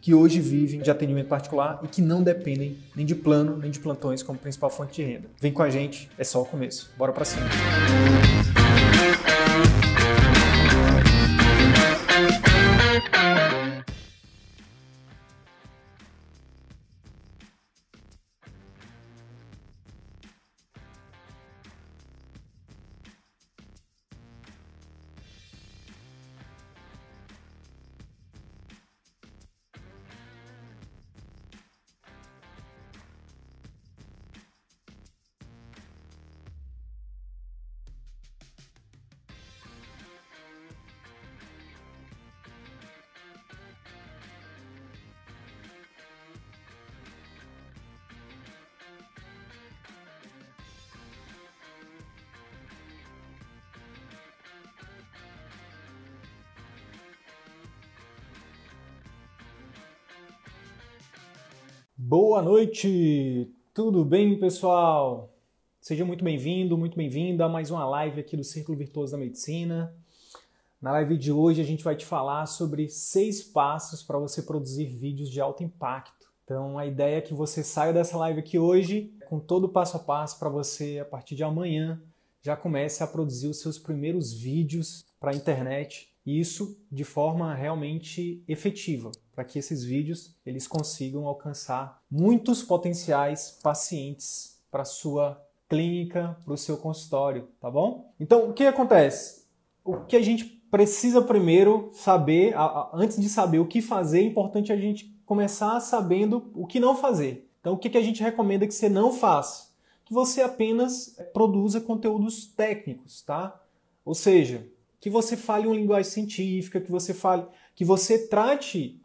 que hoje vivem de atendimento particular e que não dependem nem de plano nem de plantões como principal fonte de renda. Vem com a gente, é só o começo. Bora para cima. Boa noite, tudo bem, pessoal? Seja muito bem-vindo, muito bem-vinda a mais uma live aqui do Círculo Virtuoso da Medicina. Na live de hoje a gente vai te falar sobre seis passos para você produzir vídeos de alto impacto. Então a ideia é que você saia dessa live aqui hoje com todo o passo a passo para você, a partir de amanhã, já comece a produzir os seus primeiros vídeos para a internet isso de forma realmente efetiva, para que esses vídeos eles consigam alcançar muitos potenciais pacientes para sua clínica, para o seu consultório, tá bom? Então, o que acontece? O que a gente precisa primeiro saber, antes de saber o que fazer, é importante a gente começar sabendo o que não fazer. Então, o que a gente recomenda que você não faça? Que você apenas produza conteúdos técnicos, tá? Ou seja, que você fale uma linguagem científica, que você fale, que você trate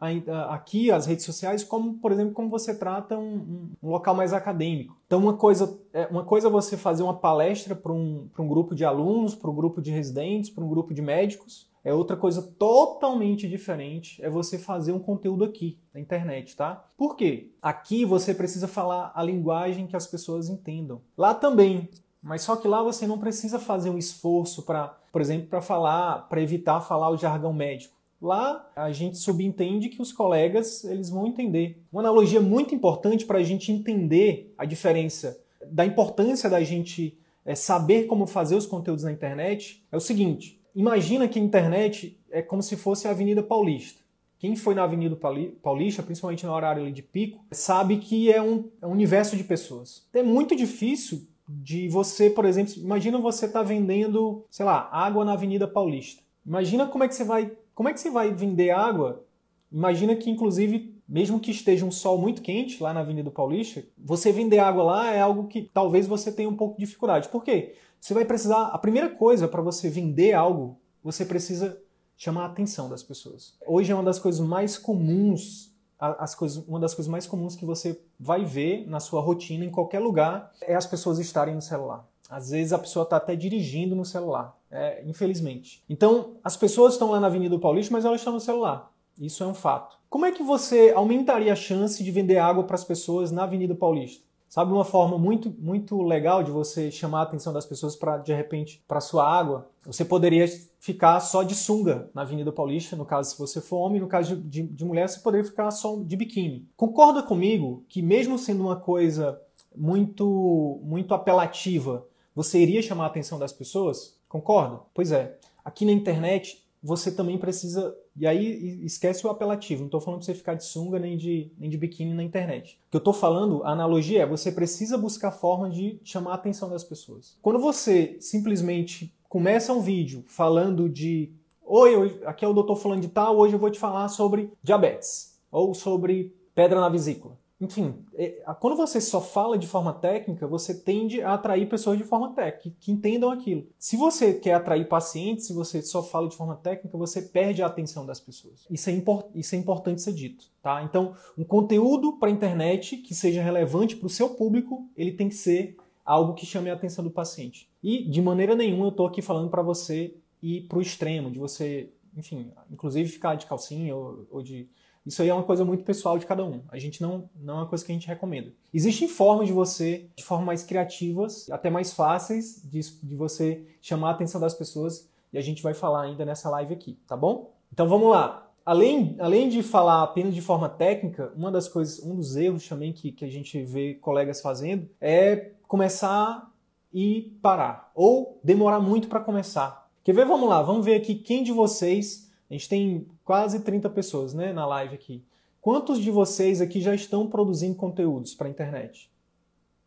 aqui as redes sociais como, por exemplo, como você trata um, um local mais acadêmico. Então, uma coisa, é, uma coisa é você fazer uma palestra para um, um grupo de alunos, para um grupo de residentes, para um grupo de médicos. É outra coisa totalmente diferente é você fazer um conteúdo aqui na internet, tá? Por quê? Aqui você precisa falar a linguagem que as pessoas entendam. Lá também mas só que lá você não precisa fazer um esforço para, por exemplo, para falar, para evitar falar o jargão médico. Lá a gente subentende que os colegas eles vão entender. Uma analogia muito importante para a gente entender a diferença da importância da gente é, saber como fazer os conteúdos na internet é o seguinte: imagina que a internet é como se fosse a Avenida Paulista. Quem foi na Avenida Paulista, principalmente no horário de pico, sabe que é um, é um universo de pessoas. É muito difícil de você, por exemplo, imagina você tá vendendo, sei lá, água na Avenida Paulista. Imagina como é que você vai, como é que você vai vender água? Imagina que inclusive, mesmo que esteja um sol muito quente lá na Avenida Paulista, você vender água lá é algo que talvez você tenha um pouco de dificuldade. Por quê? Você vai precisar, a primeira coisa para você vender algo, você precisa chamar a atenção das pessoas. Hoje é uma das coisas mais comuns as coisas, uma das coisas mais comuns que você vai ver na sua rotina, em qualquer lugar, é as pessoas estarem no celular. Às vezes a pessoa está até dirigindo no celular, é, infelizmente. Então, as pessoas estão lá na Avenida Paulista, mas elas estão no celular. Isso é um fato. Como é que você aumentaria a chance de vender água para as pessoas na Avenida Paulista? Sabe uma forma muito muito legal de você chamar a atenção das pessoas para de repente para sua água? Você poderia ficar só de sunga na Avenida Paulista, no caso se você for homem, no caso de, de, de mulher você poderia ficar só de biquíni. Concorda comigo que mesmo sendo uma coisa muito muito apelativa, você iria chamar a atenção das pessoas? Concorda? Pois é. Aqui na internet você também precisa. E aí esquece o apelativo. Não estou falando para você ficar de sunga nem de, nem de biquíni na internet. O que eu estou falando, a analogia é você precisa buscar formas de chamar a atenção das pessoas. Quando você simplesmente começa um vídeo falando de. Oi, aqui é o doutor falando de tal, hoje eu vou te falar sobre diabetes. Ou sobre pedra na vesícula. Enfim, é, quando você só fala de forma técnica, você tende a atrair pessoas de forma técnica, que entendam aquilo. Se você quer atrair pacientes, se você só fala de forma técnica, você perde a atenção das pessoas. Isso é, import, isso é importante ser dito, tá? Então, um conteúdo para a internet que seja relevante para o seu público, ele tem que ser algo que chame a atenção do paciente. E, de maneira nenhuma, eu estou aqui falando para você ir para o extremo, de você, enfim, inclusive ficar de calcinha ou, ou de isso aí é uma coisa muito pessoal de cada um. A gente não, não é uma coisa que a gente recomenda. Existem formas de você, de formas mais criativas, até mais fáceis, de, de você chamar a atenção das pessoas, e a gente vai falar ainda nessa live aqui, tá bom? Então vamos lá. Além, além de falar apenas de forma técnica, uma das coisas, um dos erros também que, que a gente vê colegas fazendo é começar e parar, ou demorar muito para começar. Quer ver? Vamos lá, vamos ver aqui quem de vocês a gente tem quase 30 pessoas né, na live aqui. Quantos de vocês aqui já estão produzindo conteúdos para a internet?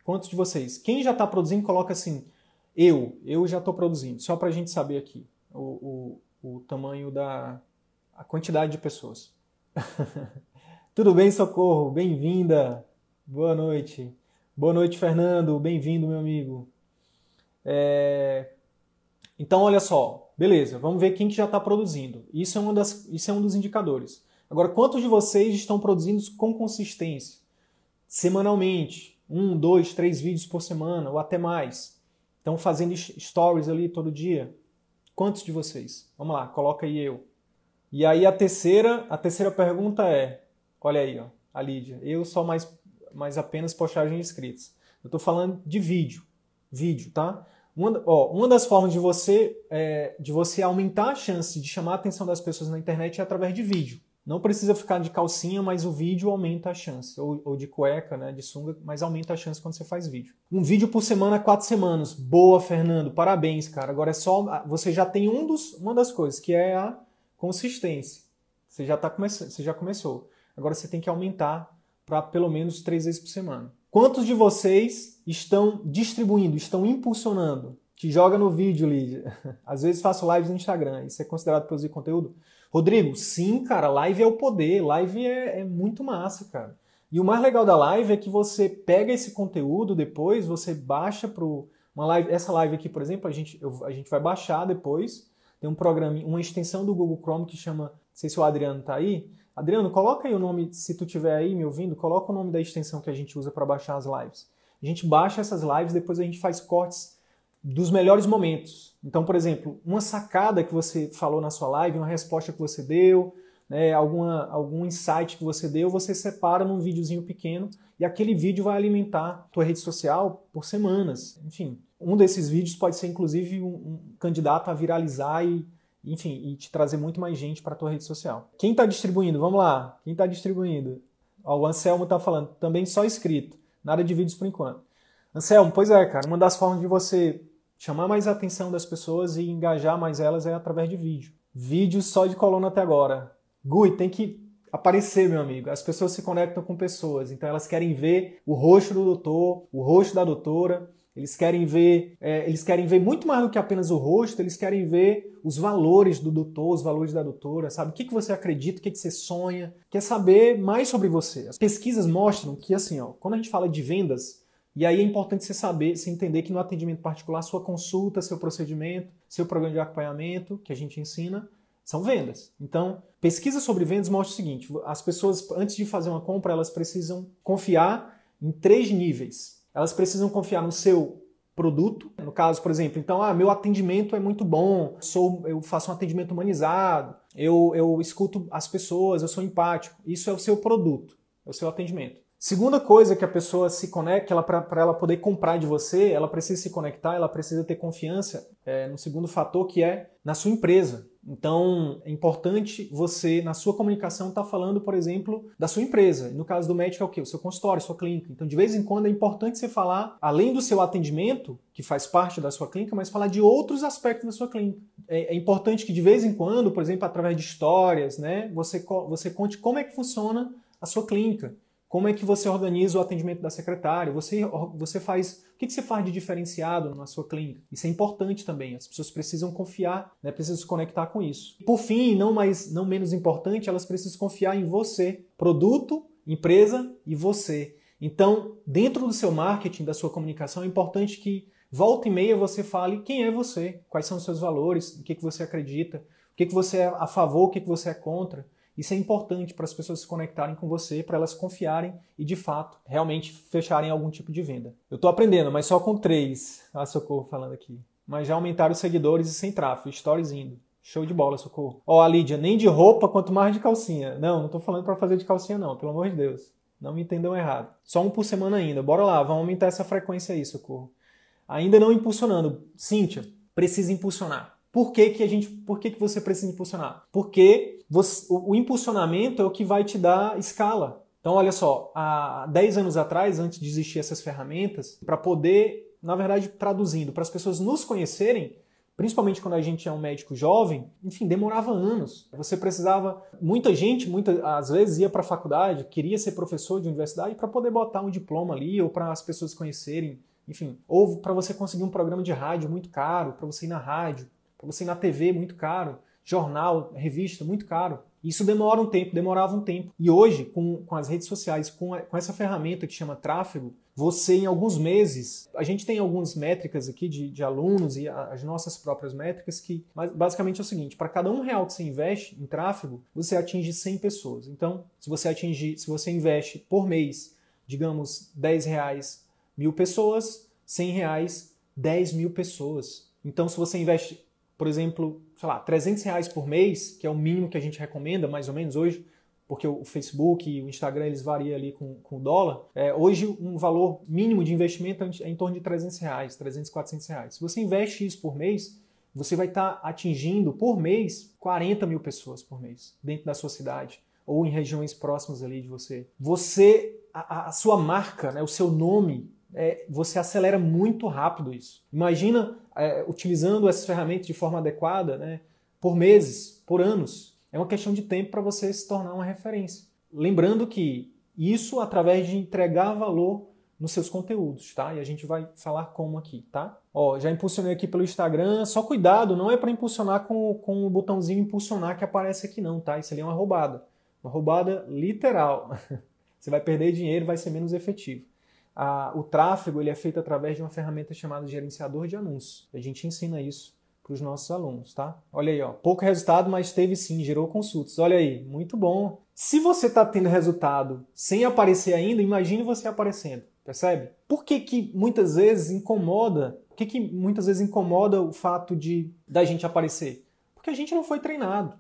Quantos de vocês? Quem já está produzindo, coloca assim, eu, eu já estou produzindo, só para a gente saber aqui o, o, o tamanho da a quantidade de pessoas. Tudo bem, Socorro? Bem-vinda. Boa noite. Boa noite, Fernando. Bem-vindo, meu amigo. É... Então, olha só, Beleza, vamos ver quem que já está produzindo. Isso é, uma das, isso é um dos indicadores. Agora, quantos de vocês estão produzindo com consistência? Semanalmente, um, dois, três vídeos por semana ou até mais. Estão fazendo stories ali todo dia? Quantos de vocês? Vamos lá, coloca aí eu. E aí a terceira, a terceira pergunta é, olha aí, ó, a Lídia. Eu só mais, mais apenas postagem inscritos. Eu estou falando de vídeo, vídeo, tá? Uma, ó, uma das formas de você, é, de você aumentar a chance de chamar a atenção das pessoas na internet é através de vídeo. Não precisa ficar de calcinha, mas o vídeo aumenta a chance. Ou, ou, de cueca, né, de sunga, mas aumenta a chance quando você faz vídeo. Um vídeo por semana, quatro semanas. Boa, Fernando. Parabéns, cara. Agora é só. Você já tem um dos, uma das coisas, que é a consistência. Você já, tá começando, você já começou. Agora você tem que aumentar para pelo menos três vezes por semana. Quantos de vocês estão distribuindo, estão impulsionando? Que joga no vídeo, Lídia. Às vezes faço lives no Instagram. Isso é considerado produzir conteúdo? Rodrigo, sim, cara. Live é o poder. Live é, é muito massa, cara. E o mais legal da live é que você pega esse conteúdo depois, você baixa para uma live. Essa live aqui, por exemplo, a gente, eu, a gente vai baixar depois. Tem um programa, uma extensão do Google Chrome que chama. Não sei se o Adriano tá aí Adriano, coloca aí o nome, se tu tiver aí me ouvindo, coloca o nome da extensão que a gente usa para baixar as lives. A gente baixa essas lives, depois a gente faz cortes dos melhores momentos. Então, por exemplo, uma sacada que você falou na sua live, uma resposta que você deu, né, alguma, algum insight que você deu, você separa num videozinho pequeno e aquele vídeo vai alimentar tua rede social por semanas. Enfim, um desses vídeos pode ser inclusive um, um candidato a viralizar e enfim, e te trazer muito mais gente para a tua rede social. Quem está distribuindo? Vamos lá. Quem está distribuindo? Ó, o Anselmo está falando, também só escrito, nada de vídeos por enquanto. Anselmo, pois é, cara, uma das formas de você chamar mais a atenção das pessoas e engajar mais elas é através de vídeo. Vídeo só de coluna até agora. Gui, tem que aparecer, meu amigo. As pessoas se conectam com pessoas, então elas querem ver o rosto do doutor, o rosto da doutora. Eles querem ver, é, eles querem ver muito mais do que apenas o rosto, eles querem ver os valores do doutor, os valores da doutora, sabe? O que, que você acredita, o que, que você sonha, quer saber mais sobre você. As pesquisas mostram que, assim, ó, quando a gente fala de vendas, e aí é importante você saber, você entender que no atendimento particular, sua consulta, seu procedimento, seu programa de acompanhamento, que a gente ensina, são vendas. Então, pesquisa sobre vendas mostra o seguinte: as pessoas, antes de fazer uma compra, elas precisam confiar em três níveis elas precisam confiar no seu produto. No caso, por exemplo, então, ah, meu atendimento é muito bom, sou, eu faço um atendimento humanizado, eu, eu escuto as pessoas, eu sou empático. Isso é o seu produto, é o seu atendimento. Segunda coisa que a pessoa se conecta, para ela poder comprar de você, ela precisa se conectar, ela precisa ter confiança é, no segundo fator que é na sua empresa. Então, é importante você, na sua comunicação, estar tá falando, por exemplo, da sua empresa. No caso do médico, é o quê? O seu consultório, sua clínica. Então, de vez em quando, é importante você falar, além do seu atendimento, que faz parte da sua clínica, mas falar de outros aspectos da sua clínica. É, é importante que, de vez em quando, por exemplo, através de histórias, né, você, você conte como é que funciona a sua clínica. Como é que você organiza o atendimento da secretária? Você, você faz. O que, que você faz de diferenciado na sua clínica? Isso é importante também. As pessoas precisam confiar, né? precisam se conectar com isso. Por fim, não mais, não menos importante, elas precisam confiar em você, produto empresa e você. Então, dentro do seu marketing, da sua comunicação, é importante que volta e meia você fale quem é você, quais são os seus valores, o que, que você acredita, o que, que você é a favor, o que, que você é contra. Isso é importante para as pessoas se conectarem com você, para elas confiarem e, de fato, realmente fecharem algum tipo de venda. Eu estou aprendendo, mas só com três. Ah, socorro falando aqui. Mas já aumentaram os seguidores e sem tráfego, stories indo. Show de bola, socorro. Ó, oh, a Lídia, nem de roupa, quanto mais de calcinha. Não, não estou falando para fazer de calcinha, não, pelo amor de Deus. Não me entendam errado. Só um por semana ainda. Bora lá, vamos aumentar essa frequência aí, socorro. Ainda não impulsionando. Cíntia, precisa impulsionar. Por que, que a gente, por que, que você precisa impulsionar? Porque você, o, o impulsionamento é o que vai te dar escala. Então, olha só, há 10 anos atrás, antes de existir essas ferramentas, para poder, na verdade, traduzindo, para as pessoas nos conhecerem, principalmente quando a gente é um médico jovem, enfim, demorava anos. Você precisava, muita gente, muitas às vezes ia para a faculdade, queria ser professor de universidade para poder botar um diploma ali ou para as pessoas conhecerem, enfim, ou para você conseguir um programa de rádio muito caro, para você ir na rádio, para você ir na TV muito caro, jornal, revista muito caro. Isso demora um tempo, demorava um tempo. E hoje, com, com as redes sociais, com, a, com essa ferramenta que chama tráfego, você em alguns meses, a gente tem algumas métricas aqui de, de alunos e a, as nossas próprias métricas que basicamente é o seguinte: para cada um real que você investe em tráfego, você atinge 100 pessoas. Então, se você atingir, se você investe por mês, digamos, 10 reais mil pessoas, 100 reais 10 mil pessoas. Então, se você investe por exemplo, sei lá, 300 reais por mês, que é o mínimo que a gente recomenda, mais ou menos hoje, porque o Facebook e o Instagram eles variam ali com, com o dólar. É, hoje, um valor mínimo de investimento é em torno de 300 reais, 300, 400 reais. Se você investe isso por mês, você vai estar tá atingindo por mês 40 mil pessoas por mês dentro da sua cidade ou em regiões próximas ali de você. Você, a, a sua marca, né, o seu nome é, você acelera muito rápido isso. Imagina é, utilizando essas ferramentas de forma adequada, né, por meses, por anos. É uma questão de tempo para você se tornar uma referência. Lembrando que isso através de entregar valor nos seus conteúdos, tá? E a gente vai falar como aqui, tá? Ó, já impulsionei aqui pelo Instagram, só cuidado, não é para impulsionar com, com o botãozinho impulsionar que aparece aqui não, tá? Isso ali é uma roubada. Uma roubada literal. Você vai perder dinheiro, vai ser menos efetivo a, o tráfego ele é feito através de uma ferramenta chamada gerenciador de anúncios. A gente ensina isso para os nossos alunos, tá? Olha aí, ó, pouco resultado, mas teve sim, gerou consultas. Olha aí, muito bom. Se você está tendo resultado sem aparecer ainda, imagine você aparecendo, percebe? Por que, que muitas vezes incomoda? Por que, que muitas vezes incomoda o fato de da gente aparecer? Porque a gente não foi treinado.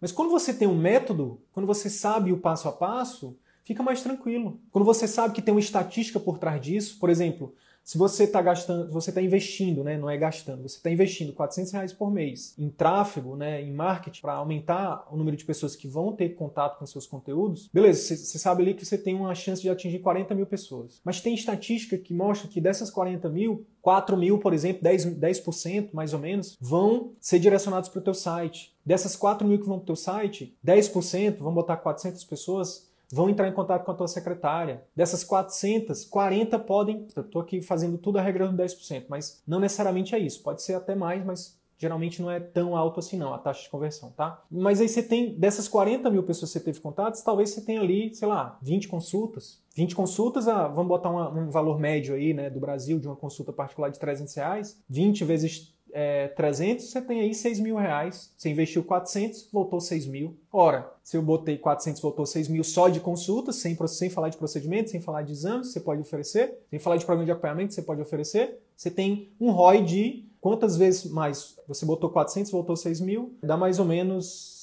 Mas quando você tem um método, quando você sabe o passo a passo, fica mais tranquilo. Quando você sabe que tem uma estatística por trás disso, por exemplo, se você está gastando, você está investindo, né, não é gastando, você está investindo 400 reais por mês em tráfego, né, em marketing para aumentar o número de pessoas que vão ter contato com seus conteúdos, beleza, você sabe ali que você tem uma chance de atingir 40 mil pessoas. Mas tem estatística que mostra que dessas 40 mil, 4 mil, por exemplo, 10%, 10% mais ou menos, vão ser direcionados para o teu site. Dessas 4 mil que vão para o teu site, 10%, vamos botar 400 pessoas, vão entrar em contato com a tua secretária. Dessas 400, 40 podem. Eu estou aqui fazendo tudo a regra do 10%, mas não necessariamente é isso. Pode ser até mais, mas geralmente não é tão alto assim não, a taxa de conversão, tá? Mas aí você tem, dessas 40 mil pessoas que você teve contatos, talvez você tenha ali, sei lá, 20 consultas. 20 consultas, ah, vamos botar uma, um valor médio aí, né, do Brasil, de uma consulta particular de 300 reais. 20 vezes é, 300, você tem aí 6 mil reais. Você investiu 400, voltou 6 mil. Ora, se eu botei 400, voltou 6 mil só de consultas, sem, sem falar de procedimento, sem falar de exames, você pode oferecer. Sem falar de programa de acompanhamento, você pode oferecer. Você tem um ROI de quantas vezes mais? Você botou 400, voltou 6 mil, dá mais ou menos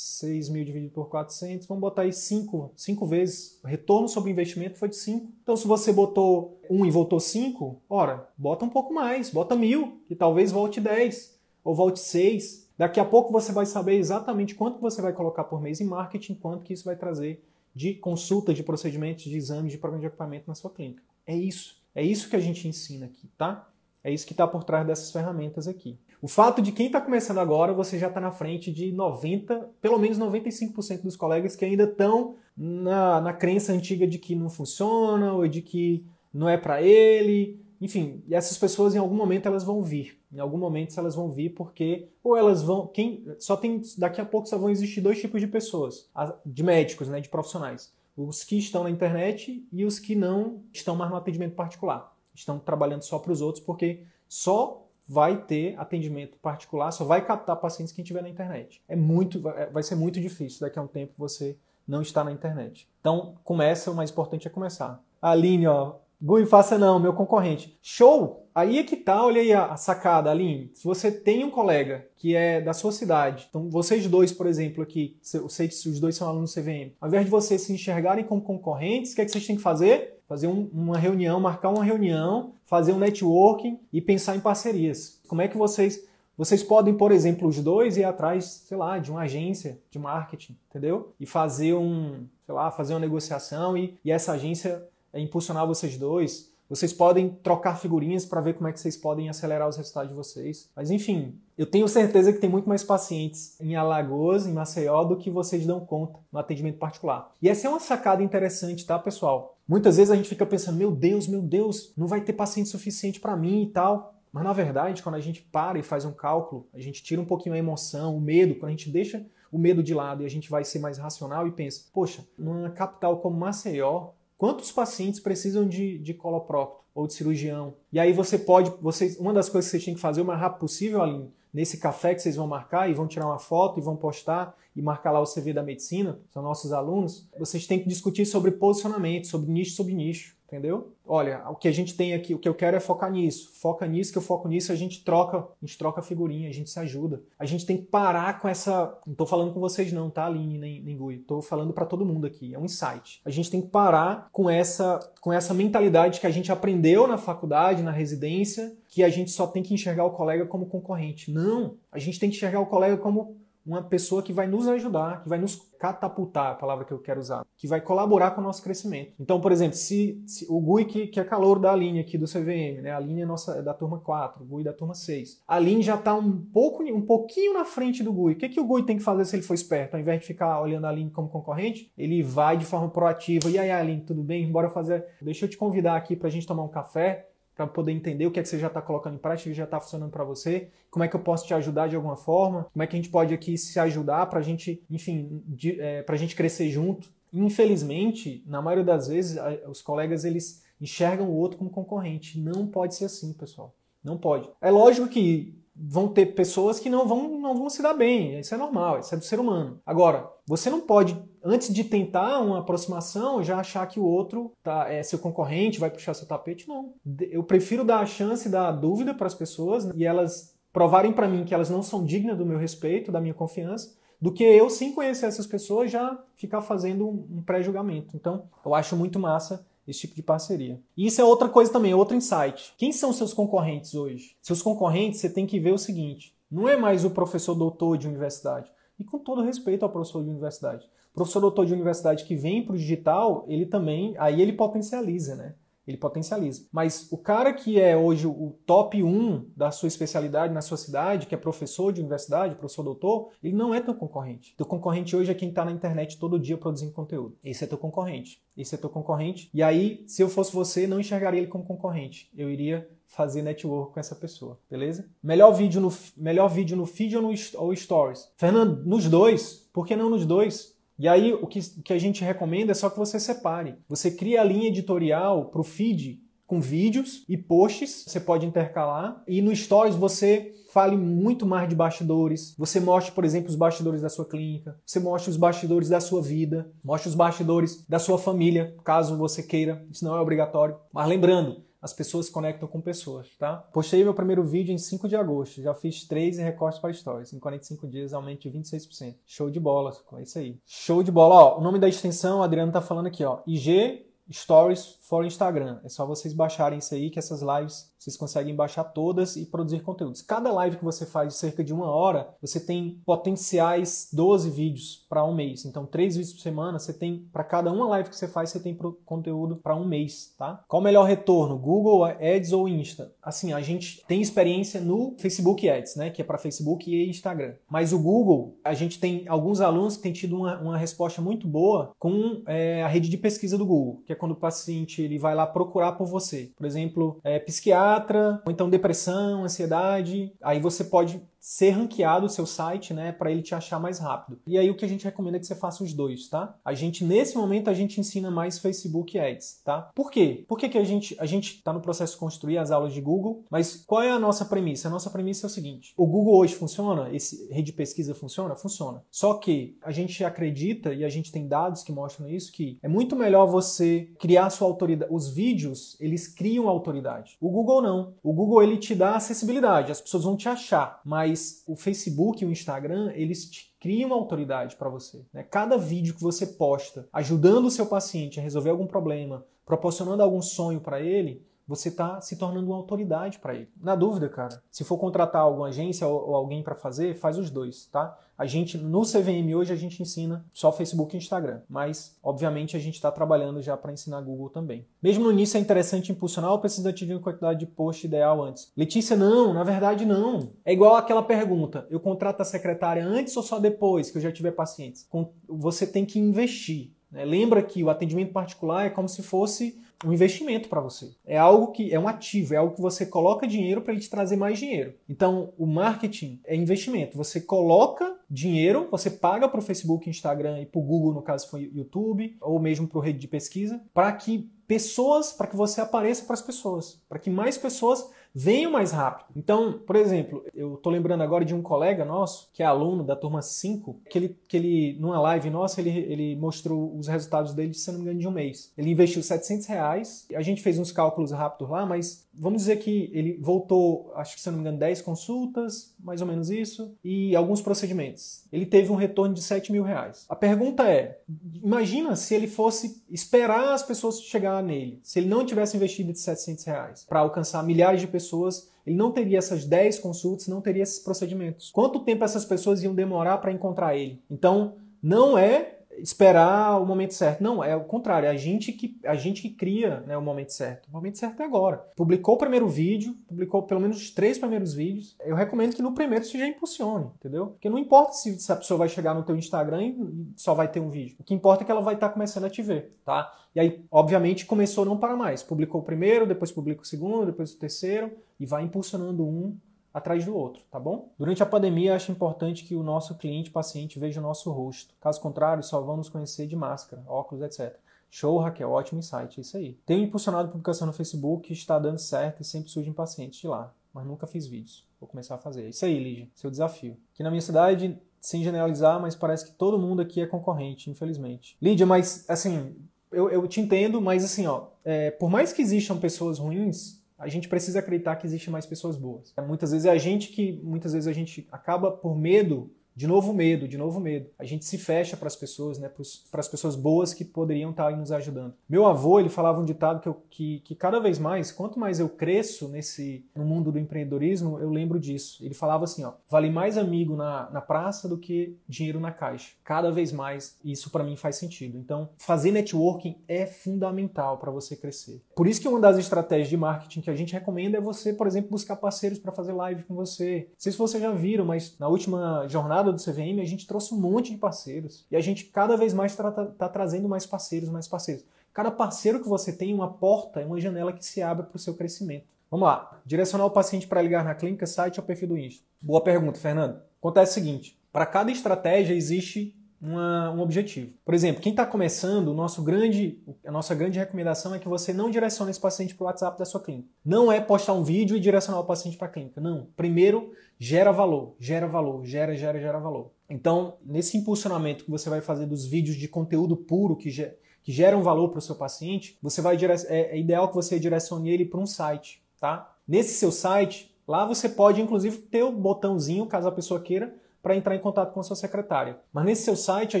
6 mil dividido por 400, vamos botar aí 5, 5 vezes. O retorno sobre investimento foi de 5. Então, se você botou 1 e voltou 5, ora, bota um pouco mais, bota mil, que talvez volte 10 ou volte 6. Daqui a pouco você vai saber exatamente quanto você vai colocar por mês em marketing, quanto que isso vai trazer de consulta, de procedimentos, de exames, de programa de equipamento na sua clínica. É isso. É isso que a gente ensina aqui, tá? É isso que está por trás dessas ferramentas aqui. O fato de quem está começando agora, você já está na frente de 90, pelo menos 95% dos colegas que ainda estão na, na crença antiga de que não funciona ou de que não é para ele. Enfim, essas pessoas em algum momento elas vão vir. Em algum momento elas vão vir porque ou elas vão, quem só tem daqui a pouco só vão existir dois tipos de pessoas, de médicos, né, de profissionais. os que estão na internet e os que não estão mais no atendimento particular. Estão trabalhando só para os outros porque só vai ter atendimento particular, só vai captar pacientes quem estiver na internet. É muito, vai ser muito difícil daqui a um tempo você não estar na internet. Então, começa, o mais importante é começar. Aline, ó, Gui, faça não, meu concorrente. Show! Aí é que tá, olha aí a, sacada, Aline. Se você tem um colega que é da sua cidade, então vocês dois, por exemplo, aqui, eu sei que os dois são alunos do CVM, ao invés de vocês se enxergarem como concorrentes, o que, é que vocês têm que fazer? Fazer um, uma reunião, marcar uma reunião, fazer um networking e pensar em parcerias. Como é que vocês vocês podem, por exemplo, os dois ir atrás, sei lá, de uma agência de marketing, entendeu? E fazer um, sei lá, fazer uma negociação e, e essa agência é impulsionar vocês dois. Vocês podem trocar figurinhas para ver como é que vocês podem acelerar os resultados de vocês. Mas enfim, eu tenho certeza que tem muito mais pacientes em Alagoas, em Maceió, do que vocês dão conta no atendimento particular. E essa é uma sacada interessante, tá, pessoal? Muitas vezes a gente fica pensando, meu Deus, meu Deus, não vai ter paciente suficiente para mim e tal. Mas na verdade, quando a gente para e faz um cálculo, a gente tira um pouquinho a emoção, o medo, quando a gente deixa o medo de lado e a gente vai ser mais racional e pensa, poxa, numa capital como Maceió, Quantos pacientes precisam de, de coloprocto ou de cirurgião? E aí você pode, você, uma das coisas que vocês têm que fazer o mais rápido possível, Aline, nesse café que vocês vão marcar e vão tirar uma foto e vão postar e marcar lá o CV da medicina, são nossos alunos, vocês têm que discutir sobre posicionamento, sobre nicho sobre nicho entendeu? Olha, o que a gente tem aqui, o que eu quero é focar nisso. Foca nisso, que eu foco nisso, a gente troca, a gente troca figurinha, a gente se ajuda. A gente tem que parar com essa. Não tô falando com vocês, não, tá, Aline nem, nem Gui? Tô falando para todo mundo aqui. É um insight. A gente tem que parar com essa, com essa mentalidade que a gente aprendeu na faculdade, na residência, que a gente só tem que enxergar o colega como concorrente. Não! A gente tem que enxergar o colega como uma pessoa que vai nos ajudar, que vai nos catapultar, a palavra que eu quero usar, que vai colaborar com o nosso crescimento. Então, por exemplo, se, se o Gui, que, que, é calor da linha aqui do CVM, né? a linha é nossa, é da turma 4, o Gui da turma 6, a linha já está um, pouco, um pouquinho na frente do Gui. O que, que o Gui tem que fazer se ele for esperto? Ao invés de ficar olhando a linha como concorrente, ele vai de forma proativa. E aí, Aline, tudo bem? Bora fazer. Deixa eu te convidar aqui para a gente tomar um café para poder entender o que é que você já está colocando em prática, que já está funcionando para você, como é que eu posso te ajudar de alguma forma, como é que a gente pode aqui se ajudar para a gente, enfim, é, para a gente crescer junto. Infelizmente, na maioria das vezes, os colegas eles enxergam o outro como concorrente. Não pode ser assim, pessoal. Não pode. É lógico que vão ter pessoas que não vão, não vão se dar bem. Isso é normal, isso é do ser humano. Agora, você não pode, antes de tentar uma aproximação, já achar que o outro tá, é seu concorrente, vai puxar seu tapete. Não. Eu prefiro dar a chance da dúvida para as pessoas e elas provarem para mim que elas não são dignas do meu respeito, da minha confiança, do que eu, sem conhecer essas pessoas, já ficar fazendo um pré-julgamento. Então, eu acho muito massa esse tipo de parceria. E isso é outra coisa também, é outro insight. Quem são seus concorrentes hoje? Seus concorrentes, você tem que ver o seguinte: não é mais o professor doutor de universidade. E com todo respeito ao professor de universidade. O professor doutor de universidade que vem para o digital, ele também, aí ele potencializa, né? Ele potencializa. Mas o cara que é hoje o top 1 da sua especialidade na sua cidade, que é professor de universidade, professor doutor, ele não é teu concorrente. Teu concorrente hoje é quem está na internet todo dia produzindo conteúdo. Esse é teu concorrente. Esse é teu concorrente. E aí, se eu fosse você, não enxergaria ele como concorrente. Eu iria fazer network com essa pessoa, beleza? Melhor vídeo no, melhor vídeo no feed ou no ou stories? Fernando, nos dois. Por que não nos dois? E aí o que, que a gente recomenda é só que você separe. Você cria a linha editorial para o feed com vídeos e posts, você pode intercalar. E no Stories você fale muito mais de bastidores. Você mostre, por exemplo, os bastidores da sua clínica. Você mostre os bastidores da sua vida. Mostre os bastidores da sua família, caso você queira. Isso não é obrigatório. Mas lembrando, as pessoas conectam com pessoas, tá? Postei meu primeiro vídeo em 5 de agosto, já fiz 3 recortes para stories. Em 45 dias, aumento de 26%. Show de bola, é isso aí. Show de bola. Ó, o nome da extensão, o Adriano tá falando aqui, ó. IG Stories for Instagram. É só vocês baixarem isso aí, que essas lives vocês conseguem baixar todas e produzir conteúdos. Cada live que você faz de cerca de uma hora, você tem potenciais 12 vídeos para um mês. Então, três vídeos por semana, você tem, para cada uma live que você faz, você tem conteúdo para um mês, tá? Qual o melhor retorno? Google Ads ou Insta? Assim, a gente tem experiência no Facebook Ads, né? Que é para Facebook e Instagram. Mas o Google, a gente tem alguns alunos que têm tido uma, uma resposta muito boa com é, a rede de pesquisa do Google, que é quando o paciente ele vai lá procurar por você. Por exemplo, é, psiquiatra, ou então depressão, ansiedade. Aí você pode ser ranqueado o seu site, né, para ele te achar mais rápido. E aí o que a gente recomenda é que você faça os dois, tá? A gente nesse momento a gente ensina mais Facebook Ads, tá? Por quê? Por que, que a gente a gente está no processo de construir as aulas de Google, mas qual é a nossa premissa? A nossa premissa é o seguinte: o Google hoje funciona, esse rede de pesquisa funciona, funciona. Só que a gente acredita e a gente tem dados que mostram isso que é muito melhor você criar sua autoridade. Os vídeos eles criam autoridade. O Google não. O Google ele te dá acessibilidade, as pessoas vão te achar, mas mas o Facebook e o Instagram, eles te criam autoridade para você. Né? Cada vídeo que você posta ajudando o seu paciente a resolver algum problema, proporcionando algum sonho para ele, você está se tornando uma autoridade para ele. Na dúvida, cara, se for contratar alguma agência ou, alguém para fazer, faz os dois, tá? A gente no CVM hoje a gente ensina só Facebook e Instagram, mas obviamente a gente está trabalhando já para ensinar Google também. Mesmo no início é interessante impulsionar ou precisa atingir uma quantidade de post ideal antes? Letícia, não, na verdade não. É igual aquela pergunta: eu contrato a secretária antes ou só depois que eu já tiver pacientes? Você tem que investir. Né? Lembra que o atendimento particular é como se fosse um investimento para você. É algo que é um ativo, é algo que você coloca dinheiro para ele te trazer mais dinheiro. Então, o marketing é investimento. Você coloca dinheiro, você paga para o Facebook, Instagram e para o Google, no caso foi YouTube, ou mesmo para o rede de pesquisa, para que pessoas, para que você apareça para as pessoas, para que mais pessoas venham mais rápido. Então, por exemplo, eu tô lembrando agora de um colega nosso, que é aluno da turma 5, que ele, que ele numa live nossa, ele, ele mostrou os resultados dele, se não me engano, de um mês. Ele investiu 700 reais, a gente fez uns cálculos rápidos lá, mas vamos dizer que ele voltou, acho que se não me engano, 10 consultas, mais ou menos isso, e alguns procedimentos. Ele teve um retorno de 7 mil reais. A pergunta é, imagina se ele fosse esperar as pessoas chegar nele, se ele não tivesse investido de 700 reais para alcançar milhares de pessoas, ele não teria essas 10 consultas, não teria esses procedimentos. Quanto tempo essas pessoas iam demorar para encontrar ele? Então, não é esperar o momento certo. Não, é o contrário, é a gente que, a gente que cria né, o momento certo. O momento certo é agora. Publicou o primeiro vídeo, publicou pelo menos os três primeiros vídeos. Eu recomendo que no primeiro você já impulsione, entendeu? Porque não importa se, a pessoa vai chegar no teu Instagram e só vai ter um vídeo. O que importa é que ela vai estar tá começando a te ver, tá? E aí, obviamente, começou não para mais. Publicou o primeiro, depois publica o segundo, depois o terceiro e vai impulsionando um atrás do outro, tá bom? Durante a pandemia, acho importante que o nosso cliente, paciente, veja o nosso rosto. Caso contrário, só vamos conhecer de máscara, óculos, etc. Show, Raquel, ótimo insight, é isso aí. Tenho impulsionado publicação no Facebook, está dando certo e sempre surgem pacientes de lá, mas nunca fiz vídeos. Vou começar a fazer. É isso aí, Lígia, seu desafio. Aqui na minha cidade, sem generalizar, mas parece que todo mundo aqui é concorrente, infelizmente. Lídia, mas assim, eu, eu te entendo, mas assim, ó, é, por mais que existam pessoas ruins, a gente precisa acreditar que existem mais pessoas boas. Muitas vezes é a gente que, muitas vezes a gente acaba por medo de novo medo, de novo medo. A gente se fecha para as pessoas, né, para as pessoas boas que poderiam estar tá nos ajudando. Meu avô, ele falava um ditado que, eu, que, que cada vez mais, quanto mais eu cresço nesse no mundo do empreendedorismo, eu lembro disso. Ele falava assim, ó, vale mais amigo na, na praça do que dinheiro na caixa. Cada vez mais, isso para mim faz sentido. Então, fazer networking é fundamental para você crescer. Por isso que uma das estratégias de marketing que a gente recomenda é você, por exemplo, buscar parceiros para fazer live com você. Não sei se vocês já viram, mas na última jornada do CVM, a gente trouxe um monte de parceiros. E a gente cada vez mais está tá trazendo mais parceiros, mais parceiros. Cada parceiro que você tem, uma porta, é uma janela que se abre para o seu crescimento. Vamos lá. Direcionar o paciente para ligar na clínica, site ou perfil do Insta? Boa pergunta, Fernando. Acontece o seguinte: para cada estratégia existe uma, um objetivo. Por exemplo, quem está começando, o nosso grande, a nossa grande recomendação é que você não direcione esse paciente para o WhatsApp da sua clínica. Não é postar um vídeo e direcionar o paciente para a clínica. Não. Primeiro, gera valor, gera valor, gera, gera, gera valor. Então, nesse impulsionamento que você vai fazer dos vídeos de conteúdo puro que, ge que geram valor para o seu paciente, você vai é, é ideal que você direcione ele para um site, tá? Nesse seu site, lá você pode inclusive ter o botãozinho, caso a pessoa queira, para entrar em contato com a sua secretária. Mas nesse seu site a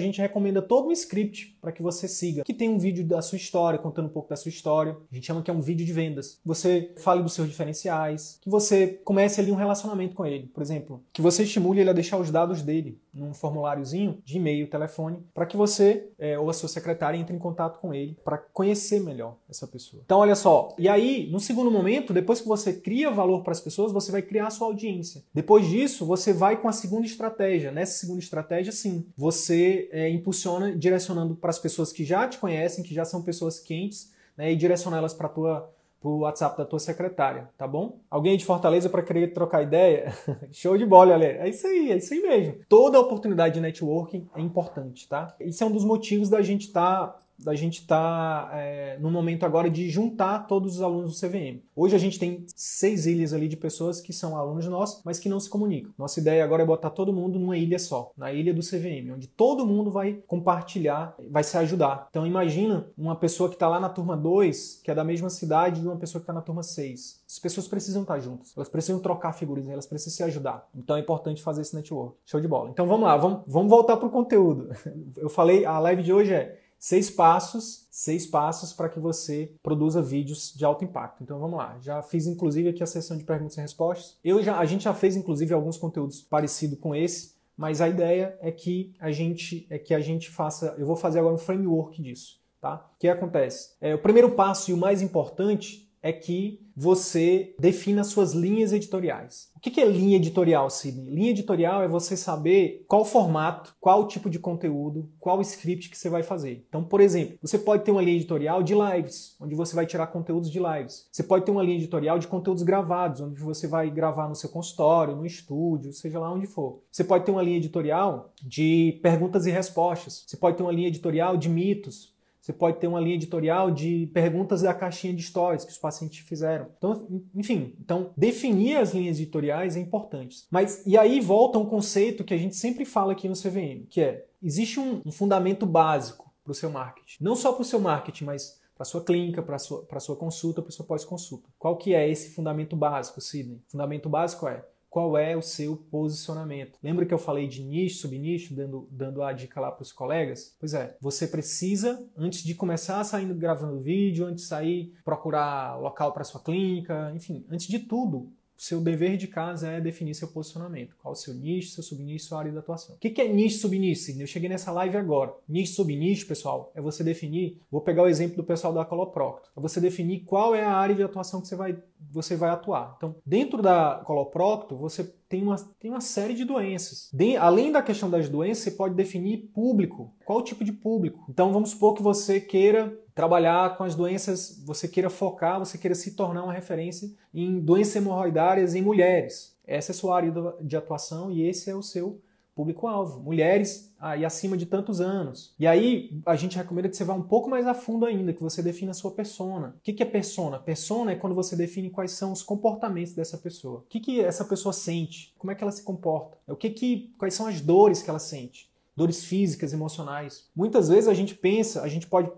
gente recomenda todo um script para que você siga, que tem um vídeo da sua história, contando um pouco da sua história. A gente chama que é um vídeo de vendas. Você fale dos seus diferenciais, que você comece ali um relacionamento com ele. Por exemplo, que você estimule ele a deixar os dados dele num formuláriozinho de e-mail, telefone, para que você é, ou a sua secretária entre em contato com ele para conhecer melhor essa pessoa. Então, olha só. E aí, no segundo momento, depois que você cria valor para as pessoas, você vai criar a sua audiência. Depois disso, você vai com a segunda estratégia. Nessa segunda estratégia, sim, você é, impulsiona direcionando para as pessoas que já te conhecem, que já são pessoas quentes, né, e direcionar elas para tua pro WhatsApp da tua secretária, tá bom? Alguém de Fortaleza para querer trocar ideia? Show de bola, galera. É isso aí, é isso aí mesmo. Toda oportunidade de networking é importante, tá? Isso é um dos motivos da gente estar tá da gente estar tá, é, no momento agora de juntar todos os alunos do CVM. Hoje a gente tem seis ilhas ali de pessoas que são alunos nossos, mas que não se comunicam. Nossa ideia agora é botar todo mundo numa ilha só, na ilha do CVM, onde todo mundo vai compartilhar, vai se ajudar. Então imagina uma pessoa que está lá na turma 2, que é da mesma cidade de uma pessoa que está na turma 6. As pessoas precisam estar tá juntas, elas precisam trocar figurinhas, elas precisam se ajudar. Então é importante fazer esse network. Show de bola. Então vamos lá, vamos, vamos voltar para o conteúdo. Eu falei, a live de hoje é seis passos, seis passos para que você produza vídeos de alto impacto. Então vamos lá. Já fiz inclusive aqui a sessão de perguntas e respostas. Eu já, a gente já fez inclusive alguns conteúdos parecidos com esse, mas a ideia é que a gente é que a gente faça. Eu vou fazer agora um framework disso, tá? O que acontece? É, o primeiro passo e o mais importante é que você defina suas linhas editoriais. O que é linha editorial, Sidney? Linha editorial é você saber qual formato, qual tipo de conteúdo, qual script que você vai fazer. Então, por exemplo, você pode ter uma linha editorial de lives, onde você vai tirar conteúdos de lives. Você pode ter uma linha editorial de conteúdos gravados, onde você vai gravar no seu consultório, no estúdio, seja lá onde for. Você pode ter uma linha editorial de perguntas e respostas. Você pode ter uma linha editorial de mitos, você pode ter uma linha editorial de perguntas da caixinha de stories que os pacientes fizeram. Então, enfim, então definir as linhas editoriais é importante. Mas e aí volta um conceito que a gente sempre fala aqui no CVM, que é existe um, um fundamento básico para o seu marketing, não só para o seu marketing, mas para sua clínica, para sua para sua consulta, para sua pós-consulta. Qual que é esse fundamento básico, Sidney? O fundamento básico é qual é o seu posicionamento. Lembra que eu falei de nicho, subnicho, dando, dando a dica lá para os colegas? Pois é, você precisa, antes de começar saindo gravando vídeo, antes de sair procurar local para sua clínica, enfim, antes de tudo, seu dever de casa é definir seu posicionamento. Qual o seu nicho, seu subnicho, sua área de atuação. O que é nicho, subnicho? Eu cheguei nessa live agora. Nicho, subnicho, pessoal, é você definir. Vou pegar o exemplo do pessoal da Coloprocto. É você definir qual é a área de atuação que você vai, você vai atuar. Então, dentro da Coloprocto, você tem uma, tem uma série de doenças. De, além da questão das doenças, você pode definir público. Qual tipo de público? Então, vamos supor que você queira trabalhar com as doenças, você queira focar, você queira se tornar uma referência em doenças hemorroidárias em mulheres. Essa é a sua área de atuação e esse é o seu público-alvo. Mulheres aí acima de tantos anos. E aí a gente recomenda que você vá um pouco mais a fundo ainda, que você defina a sua persona. O que é persona? Persona é quando você define quais são os comportamentos dessa pessoa. O que, que essa pessoa sente? Como é que ela se comporta? O que que, quais são as dores que ela sente? Dores físicas, emocionais. Muitas vezes a gente pensa, a gente pode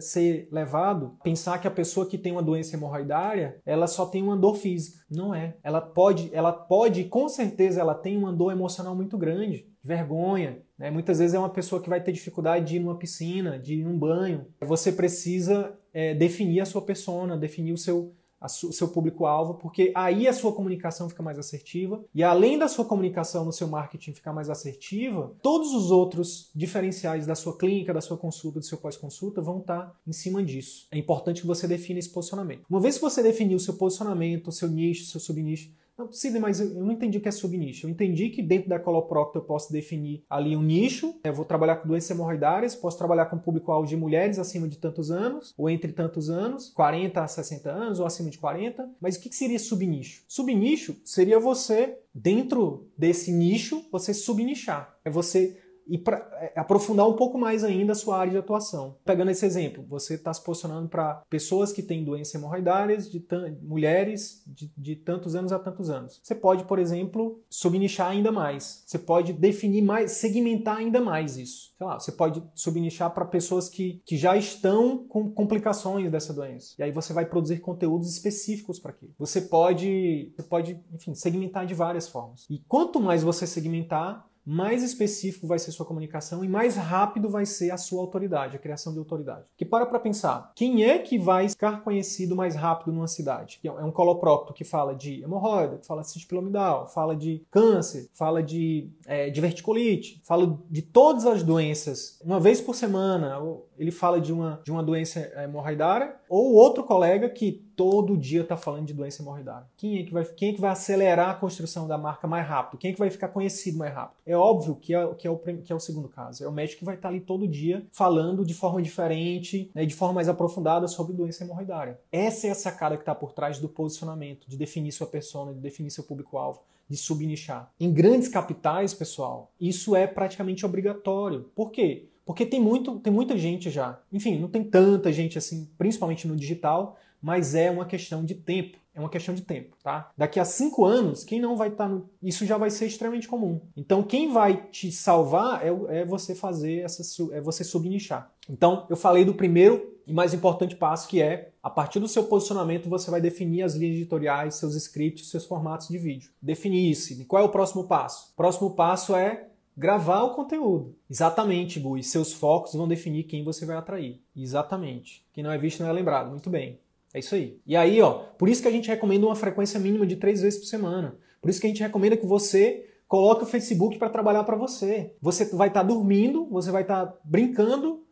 ser levado pensar que a pessoa que tem uma doença hemorroidária, ela só tem uma dor física. Não é. Ela pode, ela pode, com certeza, ela tem uma dor emocional muito grande, vergonha. Né? Muitas vezes é uma pessoa que vai ter dificuldade de ir numa piscina, de ir num banho. Você precisa é, definir a sua persona, definir o seu o seu público-alvo, porque aí a sua comunicação fica mais assertiva e além da sua comunicação no seu marketing ficar mais assertiva, todos os outros diferenciais da sua clínica, da sua consulta, do seu pós-consulta vão estar em cima disso. É importante que você defina esse posicionamento. Uma vez que você definir o seu posicionamento, o seu nicho, o seu subnicho, não, Sidney, mas eu não entendi o que é subnicho. Eu entendi que dentro da coloprocto eu posso definir ali um nicho. Eu vou trabalhar com doenças hemorroidárias, posso trabalhar com público-alvo de mulheres acima de tantos anos, ou entre tantos anos, 40 a 60 anos, ou acima de 40. Mas o que seria subnicho? Subnicho seria você, dentro desse nicho, você subnichar. É você e para é, aprofundar um pouco mais ainda a sua área de atuação. Pegando esse exemplo, você está se posicionando para pessoas que têm doenças hemorroidárias, de mulheres de, de, tantos anos a tantos anos. Você pode, por exemplo, subnichar ainda mais. Você pode definir mais, segmentar ainda mais isso. Sei lá, você pode subnichar para pessoas que, que já estão com complicações dessa doença. E aí você vai produzir conteúdos específicos para aquilo. Você pode, você pode, enfim, segmentar de várias formas. E quanto mais você segmentar, mais específico vai ser sua comunicação e mais rápido vai ser a sua autoridade, a criação de autoridade. Que para para pensar, quem é que vai ficar conhecido mais rápido numa cidade? É um coloprócto que fala de hemorroida, fala de cistite piramidal, fala de câncer, fala de é, diverticulite, fala de todas as doenças uma vez por semana, ele fala de uma, de uma doença hemorroidária, ou outro colega que todo dia está falando de doença hemorroidária. Quem é, que vai, quem é que vai acelerar a construção da marca mais rápido? Quem é que vai ficar conhecido mais rápido? É óbvio que é, que é, o, que é o segundo caso. É o médico que vai estar tá ali todo dia falando de forma diferente, né, de forma mais aprofundada sobre doença hemorroidária. Essa é a sacada que está por trás do posicionamento, de definir sua persona, de definir seu público-alvo de subnichar. Em grandes capitais, pessoal, isso é praticamente obrigatório. Por quê? Porque tem, muito, tem muita gente já. Enfim, não tem tanta gente assim, principalmente no digital, mas é uma questão de tempo. É uma questão de tempo, tá? Daqui a cinco anos, quem não vai estar tá no... Isso já vai ser extremamente comum. Então, quem vai te salvar é, é você fazer essa... é você subnichar. Então, eu falei do primeiro e mais importante passo que é, a partir do seu posicionamento, você vai definir as linhas editoriais, seus scripts, seus formatos de vídeo. Definir isso. E qual é o próximo passo? O próximo passo é gravar o conteúdo. Exatamente, Gui. Seus focos vão definir quem você vai atrair. Exatamente. Quem não é visto não é lembrado. Muito bem. É isso aí. E aí, ó, por isso que a gente recomenda uma frequência mínima de três vezes por semana. Por isso que a gente recomenda que você coloque o Facebook para trabalhar para você. Você vai estar tá dormindo, você vai estar tá brincando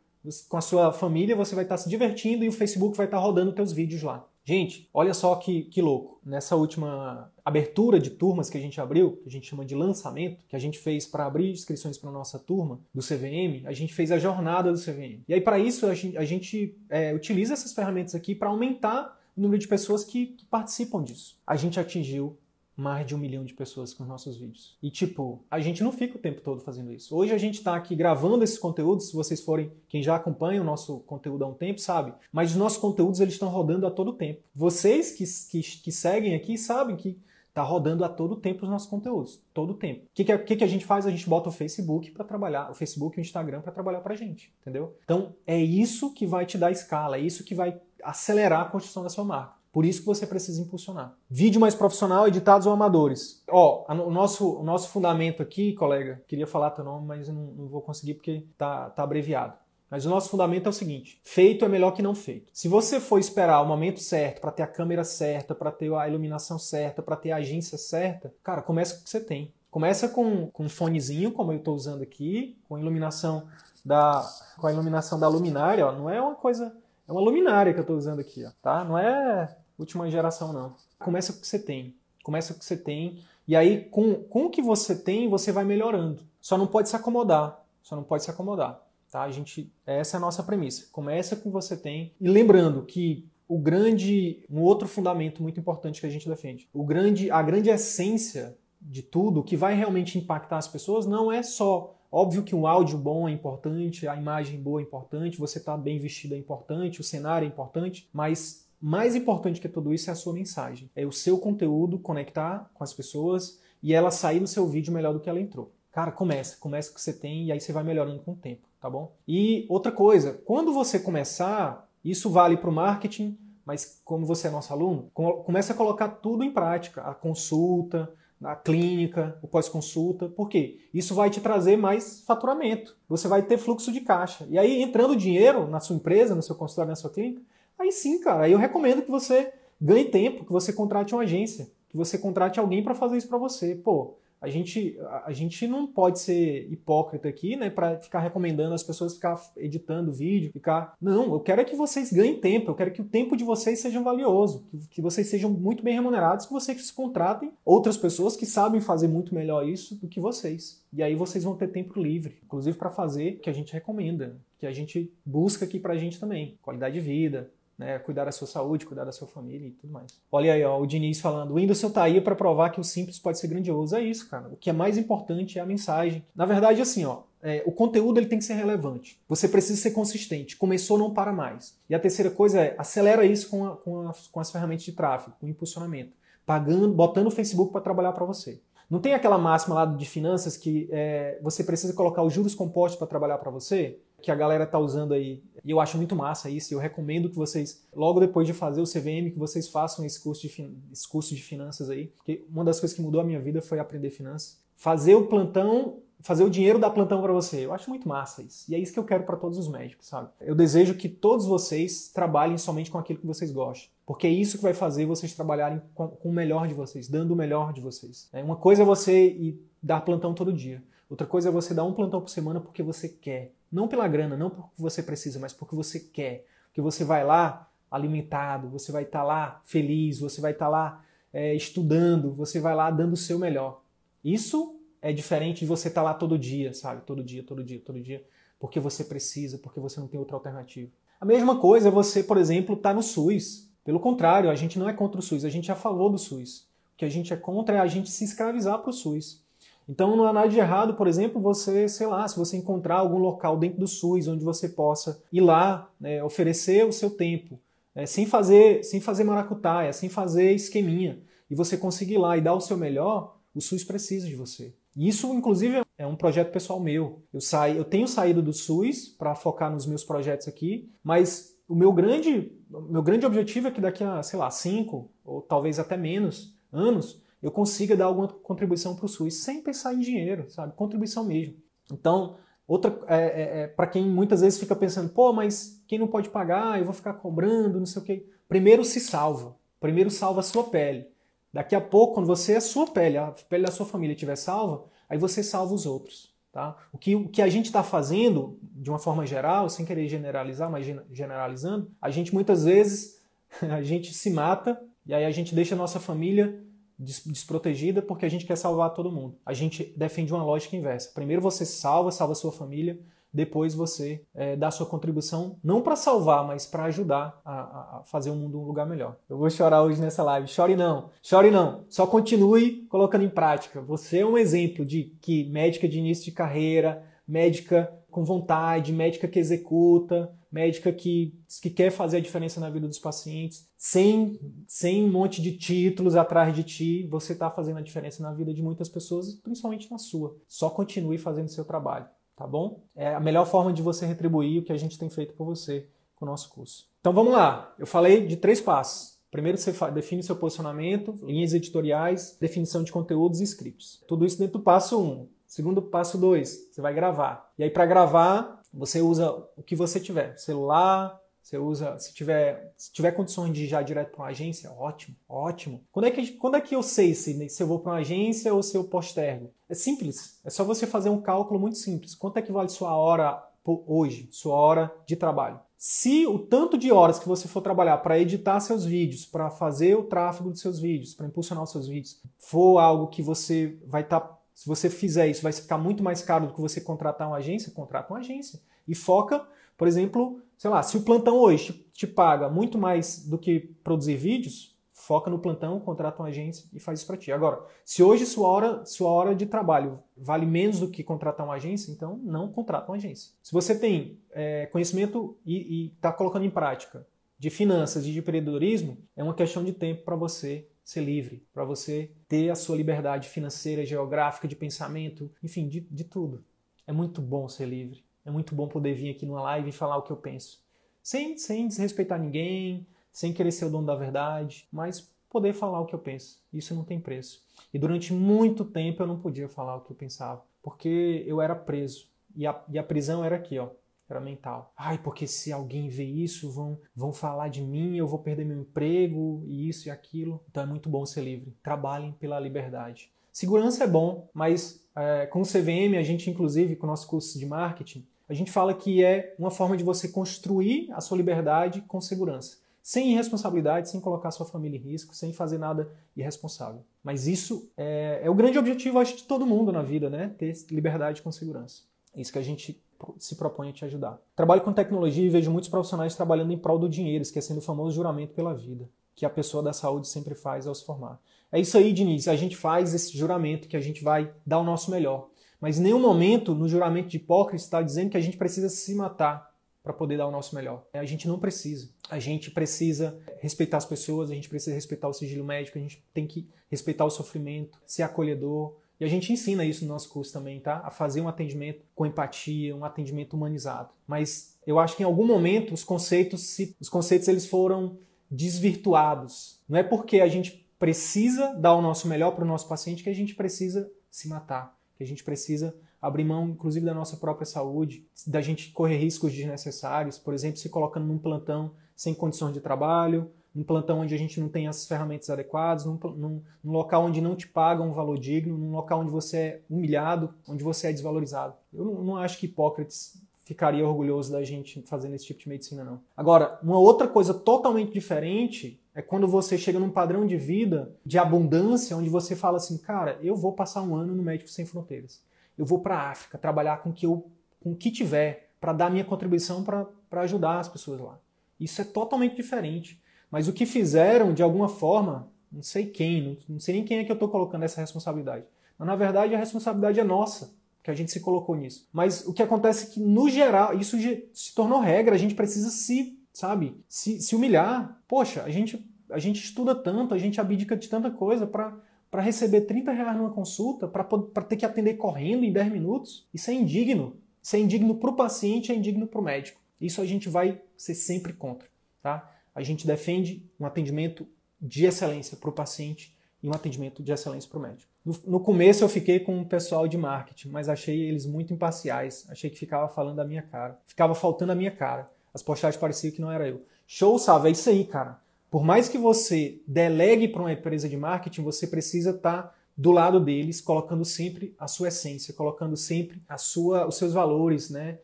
com a sua família, você vai estar tá se divertindo e o Facebook vai estar tá rodando teus vídeos lá. Gente, olha só que, que louco. Nessa última abertura de turmas que a gente abriu, que a gente chama de lançamento, que a gente fez para abrir inscrições para nossa turma do CVM, a gente fez a jornada do CVM. E aí, para isso, a gente, a gente é, utiliza essas ferramentas aqui para aumentar o número de pessoas que, que participam disso. A gente atingiu mais de um milhão de pessoas com os nossos vídeos. E tipo, a gente não fica o tempo todo fazendo isso. Hoje a gente está aqui gravando esses conteúdos, se vocês forem, quem já acompanha o nosso conteúdo há um tempo, sabe? Mas os nossos conteúdos eles estão rodando a todo tempo. Vocês que, que, que seguem aqui sabem que tá rodando a todo tempo os nossos conteúdos, todo tempo. O que, que, que, a gente faz? A gente bota o Facebook para trabalhar, o Facebook e o Instagram para trabalhar para gente, entendeu? Então é isso que vai te dar escala, é isso que vai acelerar a construção da sua marca. Por isso que você precisa impulsionar. Vídeo mais profissional, editados ou amadores. Ó, o nosso, o nosso fundamento aqui, colega, queria falar teu nome, mas não, não vou conseguir porque tá, tá abreviado. Mas o nosso fundamento é o seguinte: feito é melhor que não feito. Se você for esperar o momento certo, para ter a câmera certa, para ter a iluminação certa, para ter a agência certa, cara, começa com o que você tem. Começa com, com um fonezinho, como eu estou usando aqui, com iluminação da, com a iluminação da luminária, ó, não é uma coisa, é uma luminária que eu estou usando aqui, ó, tá? Não é última geração não. Começa com o que você tem. Começa com o que você tem. E aí, com, com o que você tem, você vai melhorando. Só não pode se acomodar. Só não pode se acomodar. Tá? A gente, essa é a nossa premissa. Começa com o que você tem. E lembrando que o grande, um outro fundamento muito importante que a gente defende, o grande, a grande essência de tudo, que vai realmente impactar as pessoas, não é só Óbvio que um áudio bom é importante, a imagem boa é importante, você estar tá bem vestido é importante, o cenário é importante, mas mais importante que tudo isso é a sua mensagem. É o seu conteúdo conectar com as pessoas e ela sair do seu vídeo melhor do que ela entrou. Cara, começa, começa com o que você tem e aí você vai melhorando com o tempo, tá bom? E outra coisa, quando você começar, isso vale para o marketing, mas como você é nosso aluno, começa a colocar tudo em prática, a consulta, a clínica, o pós-consulta. Por quê? Isso vai te trazer mais faturamento. Você vai ter fluxo de caixa. E aí, entrando dinheiro na sua empresa, no seu consultório, na sua clínica, Aí sim, cara, aí eu recomendo que você ganhe tempo, que você contrate uma agência, que você contrate alguém para fazer isso para você. Pô, a gente, a gente não pode ser hipócrita aqui, né, para ficar recomendando as pessoas ficar editando vídeo, ficar. Não, eu quero é que vocês ganhem tempo, eu quero que o tempo de vocês seja valioso, que, que vocês sejam muito bem remunerados, que vocês contratem outras pessoas que sabem fazer muito melhor isso do que vocês. E aí vocês vão ter tempo livre, inclusive para fazer o que a gente recomenda, que a gente busca aqui pra gente também, qualidade de vida, né, cuidar da sua saúde, cuidar da sua família e tudo mais. Olha aí, ó, o Diniz falando, o Whindersson tá aí para provar que o simples pode ser grandioso. É isso, cara. O que é mais importante é a mensagem. Na verdade, assim, ó, é, o conteúdo ele tem que ser relevante. Você precisa ser consistente. Começou, não para mais. E a terceira coisa é, acelera isso com, a, com, a, com as ferramentas de tráfego, com impulsionamento. Pagando, botando o Facebook para trabalhar para você. Não tem aquela máxima lá de finanças que é, você precisa colocar os juros compostos para trabalhar para você? Que a galera tá usando aí. E eu acho muito massa isso. Eu recomendo que vocês, logo depois de fazer o CVM, que vocês façam esse curso de, esse curso de finanças aí. Porque uma das coisas que mudou a minha vida foi aprender finanças. Fazer o plantão, fazer o dinheiro dar plantão para você. Eu acho muito massa isso. E é isso que eu quero para todos os médicos, sabe? Eu desejo que todos vocês trabalhem somente com aquilo que vocês gostam. Porque é isso que vai fazer vocês trabalharem com, com o melhor de vocês, dando o melhor de vocês. É, uma coisa é você ir dar plantão todo dia. Outra coisa é você dar um plantão por semana porque você quer Não pela grana, não porque você precisa, mas porque você quer. Porque você vai lá alimentado, você vai estar tá lá feliz, você vai estar tá lá é, estudando, você vai lá dando o seu melhor. Isso é diferente de você estar tá lá todo dia, sabe? Todo dia, todo dia, todo dia, porque você precisa, porque você não tem outra alternativa. A mesma coisa é você, por exemplo, estar tá no SUS. Pelo contrário, a gente não é contra o SUS, a gente é a favor do SUS. O que a gente é contra é a gente se escravizar para o SUS. Então não há nada de errado, por exemplo, você, sei lá, se você encontrar algum local dentro do SUS onde você possa ir lá, né, oferecer o seu tempo, né, sem fazer sem fazer maracutaia, sem fazer esqueminha, e você conseguir ir lá e dar o seu melhor, o SUS precisa de você. E isso, inclusive, é um projeto pessoal meu. Eu, saí, eu tenho saído do SUS para focar nos meus projetos aqui, mas o meu grande, meu grande objetivo é que daqui a, sei lá, cinco ou talvez até menos anos, eu consiga dar alguma contribuição para o SUS sem pensar em dinheiro, sabe? Contribuição mesmo. Então, outra é, é, é para quem muitas vezes fica pensando, pô, mas quem não pode pagar, eu vou ficar cobrando, não sei o quê. Primeiro se salva. Primeiro salva a sua pele. Daqui a pouco, quando você, a sua pele, a pele da sua família estiver salva, aí você salva os outros. Tá? O, que, o que a gente está fazendo, de uma forma geral, sem querer generalizar, mas generalizando, a gente muitas vezes a gente se mata e aí a gente deixa a nossa família desprotegida porque a gente quer salvar todo mundo. A gente defende uma lógica inversa. Primeiro você salva, salva sua família, depois você é, dá sua contribuição, não para salvar, mas para ajudar a, a, fazer o mundo um lugar melhor. Eu vou chorar hoje nessa live. Chore não, chore não. Só continue colocando em prática. Você é um exemplo de que médica de início de carreira, médica com vontade, médica que executa, médica que, que quer fazer a diferença na vida dos pacientes, sem, sem um monte de títulos atrás de ti, você está fazendo a diferença na vida de muitas pessoas, principalmente na sua. Só continue fazendo seu trabalho tá bom? É a melhor forma de você retribuir o que a gente tem feito por você com o nosso curso. Então vamos lá. Eu falei de três passos. Primeiro você define seu posicionamento, linhas editoriais, definição de conteúdos e scripts. Tudo isso dentro do passo 1. Um. Segundo passo 2, você vai gravar. E aí para gravar, você usa o que você tiver, celular, você usa, se tiver, se tiver condições de ir já direto para uma agência, ótimo, ótimo. Quando é que, quando é que eu sei se, se eu vou para uma agência ou se eu postergo? É simples, é só você fazer um cálculo muito simples. Quanto é que vale sua hora hoje, sua hora de trabalho? Se o tanto de horas que você for trabalhar para editar seus vídeos, para fazer o tráfego dos seus vídeos, para impulsionar os seus vídeos, for algo que você vai estar tá se você fizer isso, vai ficar muito mais caro do que você contratar uma agência, contrata uma agência. E foca, por exemplo, sei lá, se o plantão hoje te, paga muito mais do que produzir vídeos, foca no plantão, contrata uma agência e faz isso para ti. Agora, se hoje sua hora, sua hora de trabalho vale menos do que contratar uma agência, então não contrata uma agência. Se você tem é, conhecimento e está colocando em prática de finanças e de empreendedorismo, é uma questão de tempo para você ser livre, para você ter a sua liberdade financeira, geográfica, de pensamento, enfim, de, de tudo. É muito bom ser livre. É muito bom poder vir aqui numa live e falar o que eu penso. Sem, sem desrespeitar ninguém, sem querer ser o dono da verdade, mas poder falar o que eu penso. Isso não tem preço. E durante muito tempo eu não podia falar o que eu pensava, porque eu era preso. E a, e a prisão era aqui, ó era mental. Ai, porque se alguém vê isso, vão, vão falar de mim, eu vou perder meu emprego, e isso e aquilo. Então é muito bom ser livre. Trabalhem pela liberdade. Segurança é bom, mas é, com o CVM, a gente, inclusive, com o nosso curso de marketing, a gente fala que é uma forma de você construir a sua liberdade com segurança. Sem irresponsabilidade, sem colocar sua família em risco, sem fazer nada irresponsável. Mas isso é, é o grande objetivo, acho, de todo mundo na vida, né? Ter liberdade com segurança. É isso que a gente se propõe a te ajudar. Trabalho com tecnologia e vejo muitos profissionais trabalhando em prol do dinheiro, esquecendo o famoso juramento pela vida, que a pessoa da saúde sempre faz ao se formar. É isso aí, Diniz. A gente faz esse juramento que a gente vai dar o nosso melhor. Mas em nenhum momento no juramento de Hipócrates está dizendo que a gente precisa se matar para poder dar o nosso melhor. A gente não precisa. A gente precisa respeitar as pessoas, a gente precisa respeitar o sigilo médico, a gente tem que respeitar o sofrimento, ser acolhedor, e a gente ensina isso no nosso curso também, tá? A fazer um atendimento com empatia, um atendimento humanizado. Mas eu acho que em algum momento os conceitos, se, os conceitos eles foram desvirtuados. Não é porque a gente precisa dar o nosso melhor para o nosso paciente que a gente precisa se matar, que a gente precisa abrir mão, inclusive, da nossa própria saúde, da gente correr riscos desnecessários, por exemplo, se colocando num plantão sem condições de trabalho, num plantão onde a gente não tem as ferramentas adequadas, num, num, num, local onde não te pagam um valor digno, num local onde você é humilhado, onde você é desvalorizado. Eu não, não acho que Hipócrates ficaria orgulhoso da gente fazendo esse tipo de medicina, não. Agora, uma outra coisa totalmente diferente é quando você chega num padrão de vida de abundância, onde você fala assim, cara, eu vou passar um ano no Médicos Sem Fronteiras. Eu vou para a África trabalhar com que eu, com o que tiver para dar minha contribuição para ajudar as pessoas lá. Isso é totalmente diferente. Mas o que fizeram, de alguma forma, não sei quem, não, sei nem quem é que eu estou colocando essa responsabilidade. Mas na verdade a responsabilidade é nossa que a gente se colocou nisso. Mas o que acontece é que, no geral, isso se tornou regra, a gente precisa se, sabe, se, se humilhar. Poxa, a gente, a gente estuda tanto, a gente abdica de tanta coisa para receber 30 reais numa consulta, para ter que atender correndo em 10 minutos. Isso é indigno. Isso é indigno para o paciente, é indigno para o médico. Isso a gente vai ser sempre contra. Tá? A gente defende um atendimento de excelência para o paciente e um atendimento de excelência para o médico. No, no, começo eu fiquei com o pessoal de marketing, mas achei eles muito imparciais. Achei que ficava falando da minha cara. Ficava faltando a minha cara. As postagens pareciam que não era eu. Show, sabe? É isso aí, cara. Por mais que você delegue para uma empresa de marketing, você precisa estar tá do lado deles, colocando sempre a sua essência, colocando sempre a sua, os seus valores, né?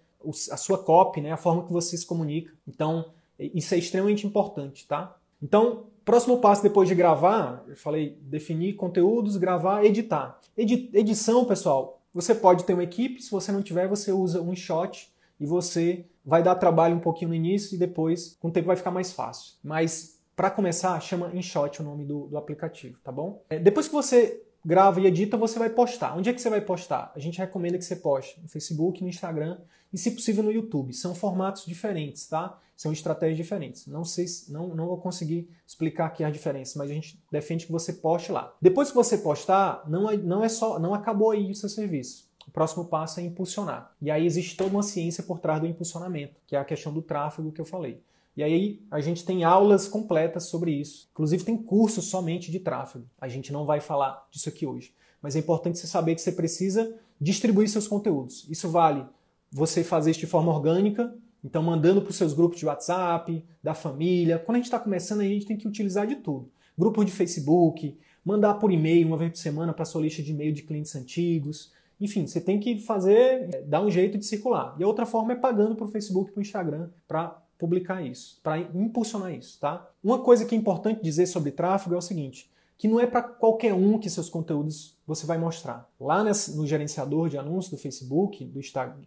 a sua copy, né? a forma que você se comunica. Então, isso é extremamente importante, tá? Então, Próximo passo depois de gravar, eu falei definir conteúdos, gravar, editar. Edi edição, pessoal, você pode ter uma equipe, se você não tiver, você usa um shot e você vai dar trabalho um pouquinho no início e depois, com o tempo, vai ficar mais fácil. Mas para começar, chama InShot o nome do, do aplicativo, tá bom? É, depois que você grava e edita, você vai postar. Onde é que você vai postar? A gente recomenda que você poste no Facebook, no Instagram e, se possível, no YouTube. São formatos diferentes, tá? São estratégias diferentes. Não sei, não, não vou conseguir explicar aqui as diferenças, mas a gente defende que você poste lá. Depois que você postar, não é, não é só, não acabou aí o seu serviço. O próximo passo é impulsionar. E aí existe toda uma ciência por trás do impulsionamento, que é a questão do tráfego que eu falei. E aí a gente tem aulas completas sobre isso. Inclusive tem cursos somente de tráfego. A gente não vai falar disso aqui hoje. Mas é importante você saber que você precisa distribuir seus conteúdos. Isso vale você fazer isso de forma orgânica, então mandando para os seus grupos de WhatsApp, da família. Quando a gente está começando, a gente tem que utilizar de tudo. Grupo de Facebook, mandar por e-mail uma vez por semana para sua lista de e-mail de clientes antigos. Enfim, você tem que fazer, dar um jeito de circular. E a outra forma é pagando para o Facebook para o Instagram para publicar isso, para impulsionar isso, tá? Uma coisa que é importante dizer sobre tráfego é o seguinte, que não é para qualquer um que seus conteúdos você vai mostrar. Lá no gerenciador de anúncios do Facebook, do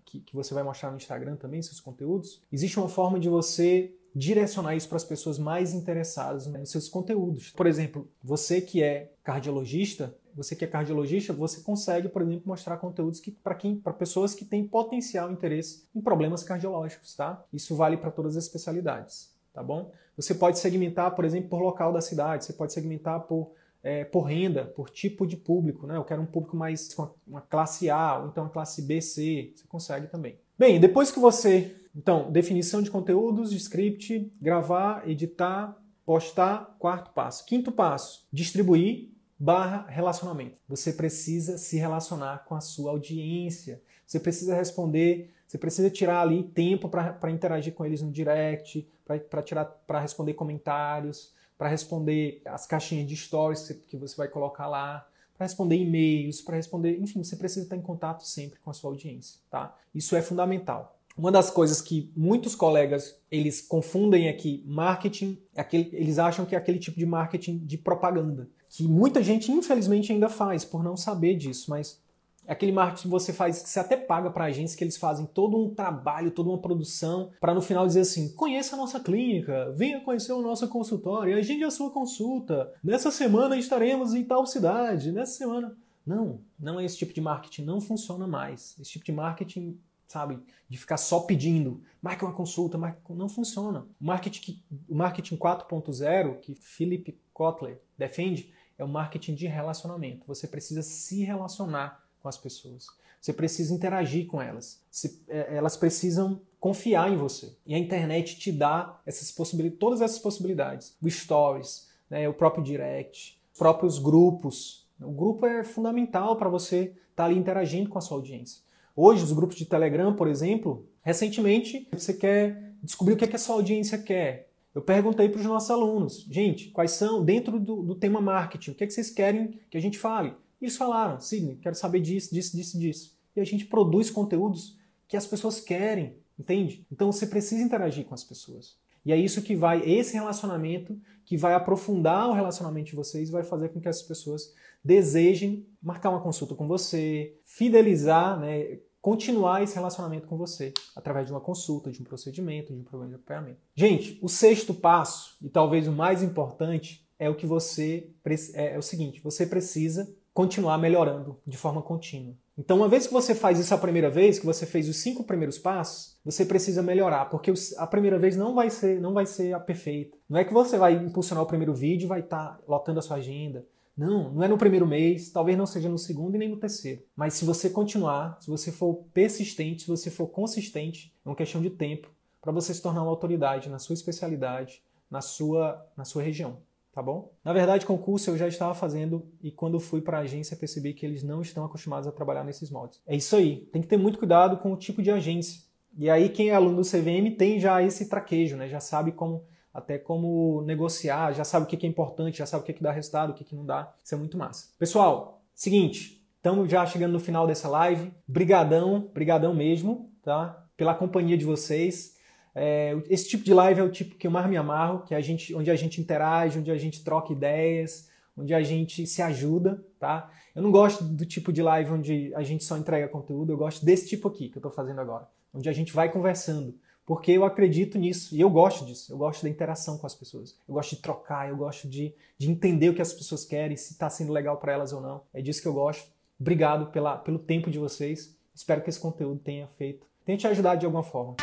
que você vai mostrar no Instagram também, seus conteúdos, existe uma forma de você direcionar isso para as pessoas mais interessadas nos seus conteúdos. Por exemplo, você que é cardiologista, você que é cardiologista, você consegue, por exemplo, mostrar conteúdos que para quem, para pessoas que têm potencial interesse em problemas cardiológicos, tá? Isso vale para todas as especialidades, tá bom? Você pode segmentar, por exemplo, por local da cidade, você pode segmentar por é, por renda, por tipo de público, né? Eu quero um público mais com uma classe A, ou então uma classe B, C, você consegue também. Bem, depois que você, então, definição de conteúdos, de script, gravar, editar, postar, quarto passo. Quinto passo, distribuir barra relacionamento. Você precisa se relacionar com a sua audiência. Você precisa responder, você precisa tirar ali tempo para interagir com eles no direct, para tirar para responder comentários, para responder as caixinhas de stories que você vai colocar lá, para responder e-mails, para responder, enfim, você precisa estar em contato sempre com a sua audiência, tá? Isso é fundamental. Uma das coisas que muitos colegas eles confundem aqui, marketing, é aquele, eles acham que é aquele tipo de marketing de propaganda que muita gente infelizmente ainda faz por não saber disso, mas é aquele marketing que você faz que você até paga para agências que eles fazem todo um trabalho, toda uma produção para no final dizer assim: conheça a nossa clínica, venha conhecer o nosso consultório, agende a sua consulta. Nessa semana estaremos em tal cidade, nessa semana. Não, não é esse tipo de marketing, não funciona mais. Esse tipo de marketing, sabe, de ficar só pedindo, marque uma consulta, marque... não funciona. O marketing, o marketing 4.0 que Philip Kotler defende é o marketing de relacionamento. Você precisa se relacionar com as pessoas. Você precisa interagir com elas. É, elas precisam confiar em você. E a internet te dá essas possibilidades, todas essas possibilidades. O Stories, né, o próprio Direct, os próprios grupos. O grupo é fundamental para você estar tá ali interagindo com a sua audiência. Hoje, os grupos de Telegram, por exemplo, recentemente você quer descobrir o que, é que a sua audiência quer. Eu perguntei para os nossos alunos, gente, quais são, dentro do, do tema marketing, o que, é que vocês querem que a gente fale? Eles falaram, Sidney, quero saber disso, disso, disso, disso. E a gente produz conteúdos que as pessoas querem. entende? Então você precisa interagir com as pessoas. E é isso que vai, esse relacionamento que vai aprofundar o relacionamento de vocês, vai fazer com que as pessoas desejem marcar uma consulta com você, fidelizar, né, continuar esse relacionamento com você através de uma consulta, de um procedimento, de um programa de acompanhamento. Gente, o sexto passo e talvez o mais importante é o que você é, é o seguinte: você precisa continuar melhorando de forma contínua. Então, uma vez que você faz isso a primeira vez, que você fez os cinco primeiros passos, você precisa melhorar, porque a primeira vez não vai ser, não vai ser a perfeita. Não é que você vai impulsionar o primeiro vídeo vai estar tá lotando a sua agenda. Não, não é no primeiro mês, talvez não seja no segundo e nem no terceiro. Mas se você continuar, se você for persistente, se você for consistente, é uma questão de tempo para você se tornar uma autoridade na sua especialidade, na sua, na sua região tá bom? Na verdade, concurso eu já estava fazendo e quando fui para a agência percebi que eles não estão acostumados a trabalhar nesses moldes. É isso aí, tem que ter muito cuidado com o tipo de agência. E aí quem é aluno do CVM tem já esse traquejo, né? Já sabe como até como negociar, já sabe o que é importante, já sabe o que, dá resultado, o que, não dá. Isso é muito massa. Pessoal, seguinte, estamos já chegando no final dessa live. Brigadão, brigadão mesmo, tá? Pela companhia de vocês. É, esse tipo de live é o tipo que eu mais me amarro, que é a gente, onde a gente interage, onde a gente troca ideias, onde a gente se ajuda, tá? Eu não gosto do tipo de live onde a gente só entrega conteúdo, eu gosto desse tipo aqui que eu estou fazendo agora, onde a gente vai conversando, porque eu acredito nisso e eu gosto disso, eu gosto da interação com as pessoas, eu gosto de trocar, eu gosto de, de entender o que as pessoas querem, se está sendo legal para elas ou não, é disso que eu gosto. Obrigado pela, pelo tempo de vocês, espero que esse conteúdo tenha feito, tenha te ajudado de alguma forma.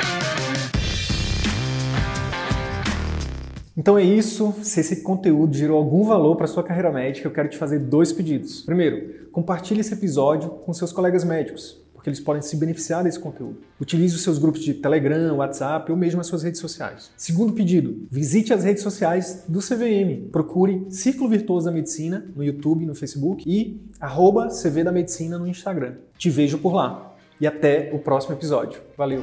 Então é isso. Se esse conteúdo gerou algum valor para sua carreira médica, eu quero te fazer dois pedidos. Primeiro, compartilhe esse episódio com seus colegas médicos, porque eles podem se beneficiar desse conteúdo. Utilize os seus grupos de Telegram, WhatsApp ou mesmo as suas redes sociais. Segundo pedido, visite as redes sociais do CVM. Procure Círculo Virtuoso da Medicina no YouTube, no Facebook e arroba CV da Medicina no Instagram. Te vejo por lá. E até o próximo episódio. Valeu!